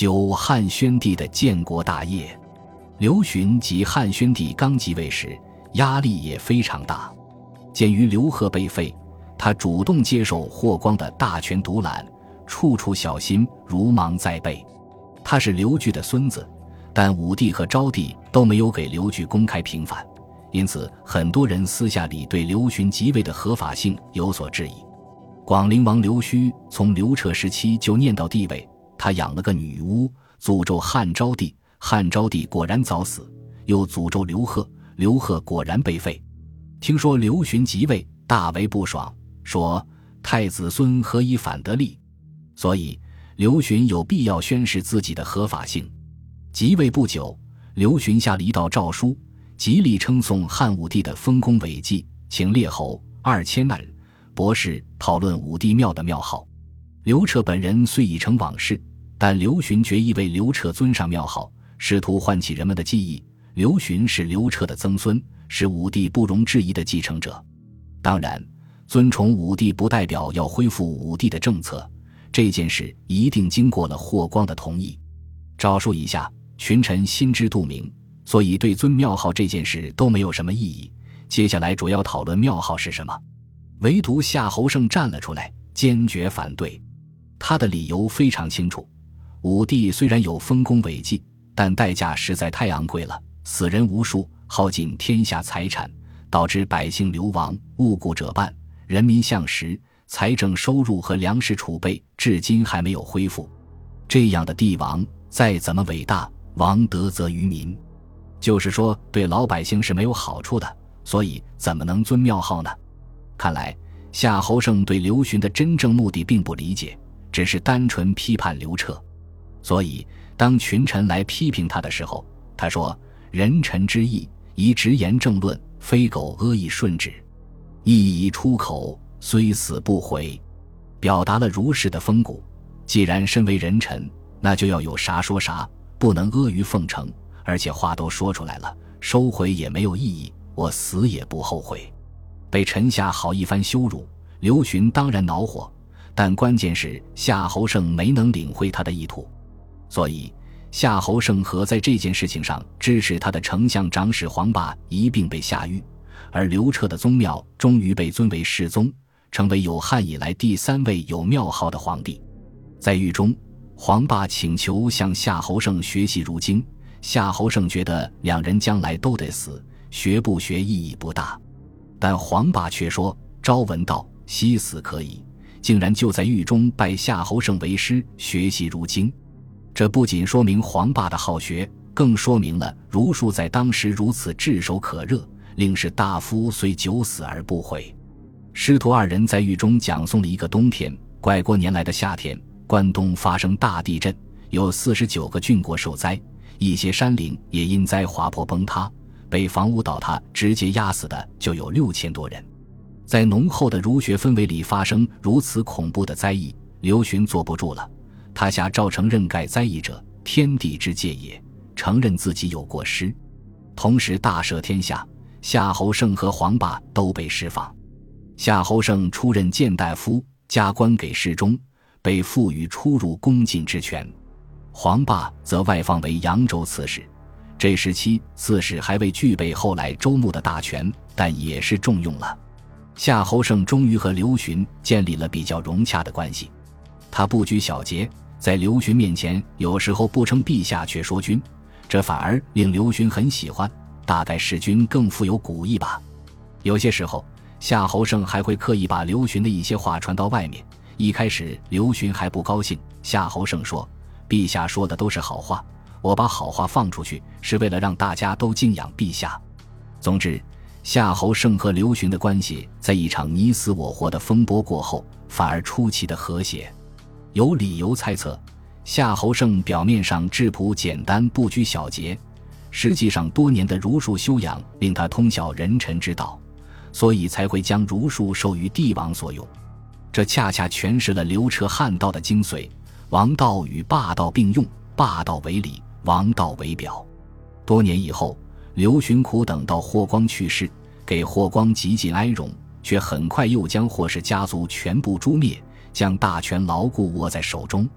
九汉宣帝的建国大业，刘询及汉宣帝刚即位时，压力也非常大。鉴于刘贺被废，他主动接受霍光的大权独揽，处处小心，如芒在背。他是刘据的孙子，但武帝和昭帝都没有给刘据公开平反，因此很多人私下里对刘询即位的合法性有所质疑。广陵王刘胥从刘彻时期就念叨帝位，他养了个女巫，诅咒汉昭帝，汉昭帝果然早死，又诅咒刘贺，刘贺果然被废。听说刘询即位，大为不爽，说太子孙何以反得利？所以刘询有必要宣示自己的合法性。即位不久，刘询下了一道诏书，极力称颂汉武帝的丰功伟绩，请列侯二千万人。博士讨论武帝庙的庙号，刘彻本人虽已成往事，但刘询决意为刘彻尊上庙号，试图唤起人们的记忆。刘询是刘彻的曾孙，是武帝不容置疑的继承者。当然，尊崇武帝不代表要恢复武帝的政策，这件事一定经过了霍光的同意。诏书以下，群臣心知肚明，所以对尊庙号这件事都没有什么异议。接下来主要讨论庙号是什么。唯独夏侯胜站了出来，坚决反对。他的理由非常清楚：武帝虽然有丰功伟绩，但代价实在太昂贵了，死人无数，耗尽天下财产，导致百姓流亡，误故者半，人民向食，财政收入和粮食储备至今还没有恢复。这样的帝王再怎么伟大，王德则于民，就是说对老百姓是没有好处的。所以怎么能尊庙号呢？看来夏侯胜对刘询的真正目的并不理解，只是单纯批判刘彻。所以当群臣来批评他的时候，他说：“人臣之义，宜直言正论，非苟阿谀顺旨。义已出口，虽死不悔。”表达了如是的风骨。既然身为人臣，那就要有啥说啥，不能阿谀奉承。而且话都说出来了，收回也没有意义。我死也不后悔。被臣下好一番羞辱，刘询当然恼火，但关键是夏侯胜没能领会他的意图，所以夏侯胜和在这件事情上支持他的丞相长史黄霸一并被下狱，而刘彻的宗庙终于被尊为世宗，成为有汉以来第三位有庙号的皇帝。在狱中，黄霸请求向夏侯胜学习儒经，夏侯胜觉得两人将来都得死，学不学意义不大。但黄霸却说：“朝闻道，夕死可以。”竟然就在狱中拜夏侯胜为师，学习儒经。这不仅说明黄霸的好学，更说明了儒术在当时如此炙手可热，令士大夫虽九死而不悔。师徒二人在狱中讲诵了一个冬天。拐过年来的夏天，关东发生大地震，有四十九个郡国受灾，一些山岭也因灾滑坡崩塌。被房屋倒塌直接压死的就有六千多人，在浓厚的儒学氛围里发生如此恐怖的灾异，刘询坐不住了。他下诏承认盖灾异者天地之戒也，承认自己有过失，同时大赦天下。夏侯胜和黄霸都被释放。夏侯胜出任谏大夫，加官给事中，被赋予出入宫禁之权；黄霸则外放为扬州刺史。这时期，刺史还未具备后来周穆的大权，但也是重用了。夏侯胜终于和刘询建立了比较融洽的关系。他不拘小节，在刘询面前，有时候不称陛下，却说君，这反而令刘询很喜欢。大概是君更富有古意吧。有些时候，夏侯胜还会刻意把刘询的一些话传到外面。一开始，刘询还不高兴。夏侯胜说：“陛下说的都是好话。”我把好话放出去，是为了让大家都敬仰陛下。总之，夏侯胜和刘询的关系在一场你死我活的风波过后，反而出奇的和谐。有理由猜测，夏侯胜表面上质朴简单、不拘小节，实际上多年的儒术修养令他通晓人臣之道，所以才会将儒术授予帝王所用。这恰恰诠释了刘彻汉道的精髓：王道与霸道并用，霸道为礼。王道为表，多年以后，刘询苦等到霍光去世，给霍光极尽哀荣，却很快又将霍氏家族全部诛灭，将大权牢固握在手中。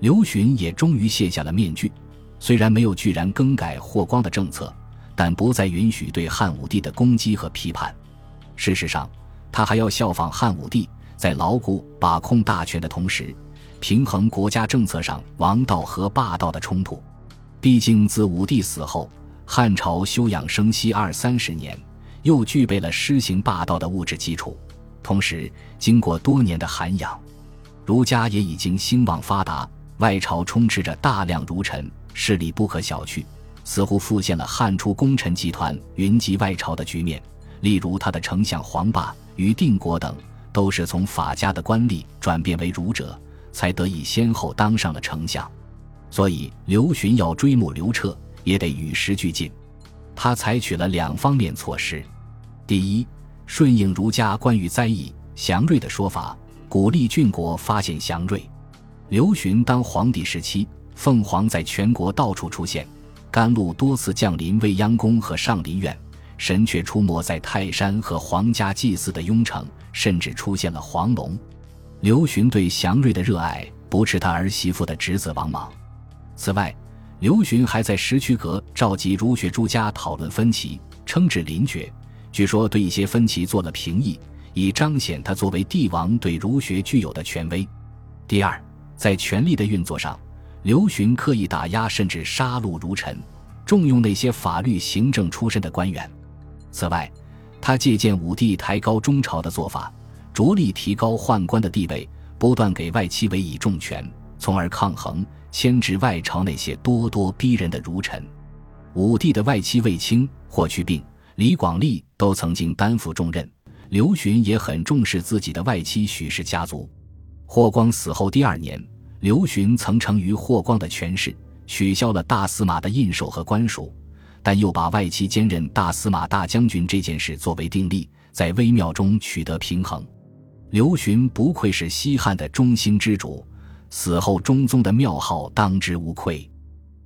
刘询也终于卸下了面具，虽然没有居然更改霍光的政策，但不再允许对汉武帝的攻击和批判。事实上，他还要效仿汉武帝，在牢固把控大权的同时，平衡国家政策上王道和霸道的冲突。毕竟，自武帝死后，汉朝休养生息二三十年，又具备了施行霸道的物质基础。同时，经过多年的涵养，儒家也已经兴旺发达。外朝充斥着大量儒臣，势力不可小觑，似乎复现了汉初功臣集团云集外朝的局面。例如，他的丞相黄霸、于定国等，都是从法家的官吏转变为儒者，才得以先后当上了丞相。所以，刘询要追慕刘彻，也得与时俱进。他采取了两方面措施：第一，顺应儒家关于灾异祥瑞的说法，鼓励郡国发现祥瑞。刘询当皇帝时期，凤凰在全国到处出现，甘露多次降临未央宫和上林苑，神却出没在泰山和皇家祭祀的雍城，甚至出现了黄龙。刘询对祥瑞的热爱，不是他儿媳妇的侄子王莽。此外，刘询还在石渠阁召集儒学诸家讨论分歧，称制临爵，据说对一些分歧做了评议，以彰显他作为帝王对儒学具有的权威。第二。在权力的运作上，刘询刻意打压甚至杀戮儒臣，重用那些法律行政出身的官员。此外，他借鉴武帝抬高中朝的做法，着力提高宦官的地位，不断给外戚委以重权，从而抗衡牵制外朝那些咄咄逼人的儒臣。武帝的外戚卫青、霍去病、李广利都曾经担负重任，刘询也很重视自己的外戚许氏家族。霍光死后第二年，刘询曾成于霍光的权势，取消了大司马的印绶和官署，但又把外戚兼任大司马大将军这件事作为定例，在微妙中取得平衡。刘询不愧是西汉的中兴之主，死后中宗的庙号当之无愧。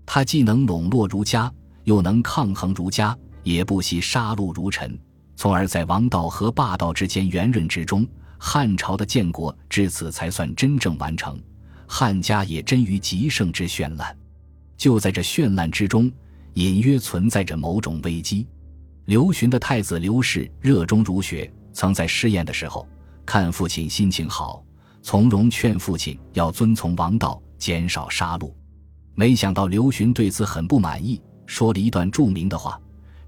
他既能笼络儒家，又能抗衡儒家，也不惜杀戮儒臣，从而在王道和霸道之间圆润之中。汉朝的建国至此才算真正完成，汉家也臻于极盛之绚烂。就在这绚烂之中，隐约存在着某种危机。刘询的太子刘氏热衷儒学，曾在试验的时候看父亲心情好，从容劝父亲要遵从王道，减少杀戮。没想到刘询对此很不满意，说了一段著名的话。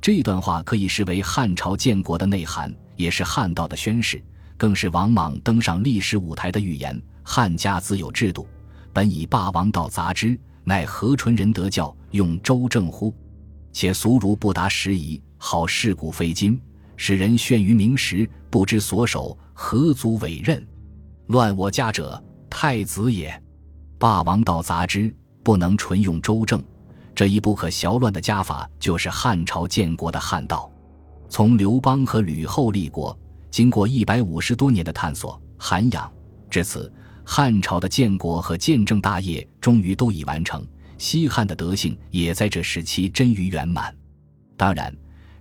这段话可以视为汉朝建国的内涵，也是汉道的宣誓。更是王莽登上历史舞台的预言。汉家自有制度，本以霸王道杂之，乃何纯仁德教用周正乎？且俗儒不达时宜，好事古非今，使人眩于名实，不知所守，何足委任？乱我家者，太子也。霸王道杂之，不能纯用周正，这一不可淆乱的家法，就是汉朝建国的汉道。从刘邦和吕后立国。经过一百五十多年的探索涵养，至此，汉朝的建国和建政大业终于都已完成。西汉的德性也在这时期臻于圆满。当然，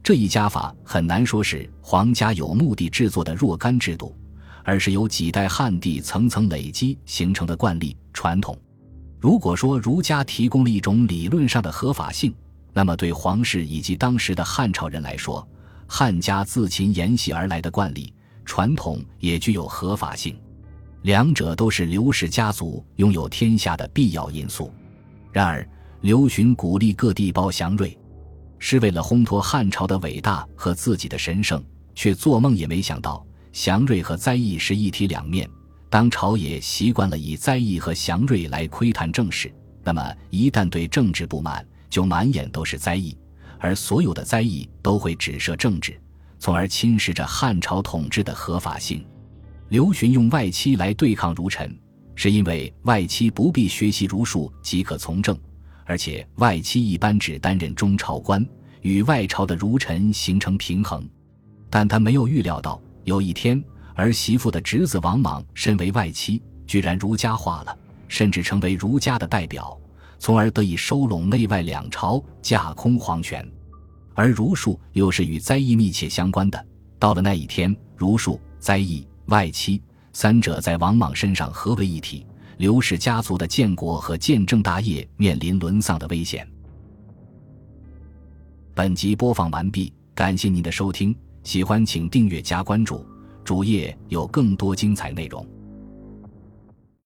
这一家法很难说是皇家有目的制作的若干制度，而是由几代汉帝层层累积形成的惯例传统。如果说儒家提供了一种理论上的合法性，那么对皇室以及当时的汉朝人来说，汉家自秦沿袭而来的惯例传统也具有合法性，两者都是刘氏家族拥有天下的必要因素。然而，刘询鼓励各地包祥瑞，是为了烘托汉朝的伟大和自己的神圣，却做梦也没想到祥瑞和灾异是一体两面。当朝野习惯了以灾异和祥瑞来窥探政事，那么一旦对政治不满，就满眼都是灾异。而所有的灾异都会指涉政治，从而侵蚀着汉朝统治的合法性。刘询用外戚来对抗儒臣，是因为外戚不必学习儒术即可从政，而且外戚一般只担任中朝官，与外朝的儒臣形成平衡。但他没有预料到，有一天儿媳妇的侄子王莽身为外戚，居然儒家化了，甚至成为儒家的代表。从而得以收拢内外两朝，架空皇权，而儒术又是与灾异密切相关的。到了那一天，儒术、灾异、外戚三者在王莽身上合为一体，刘氏家族的建国和建政大业面临沦丧的危险。本集播放完毕，感谢您的收听，喜欢请订阅加关注，主页有更多精彩内容。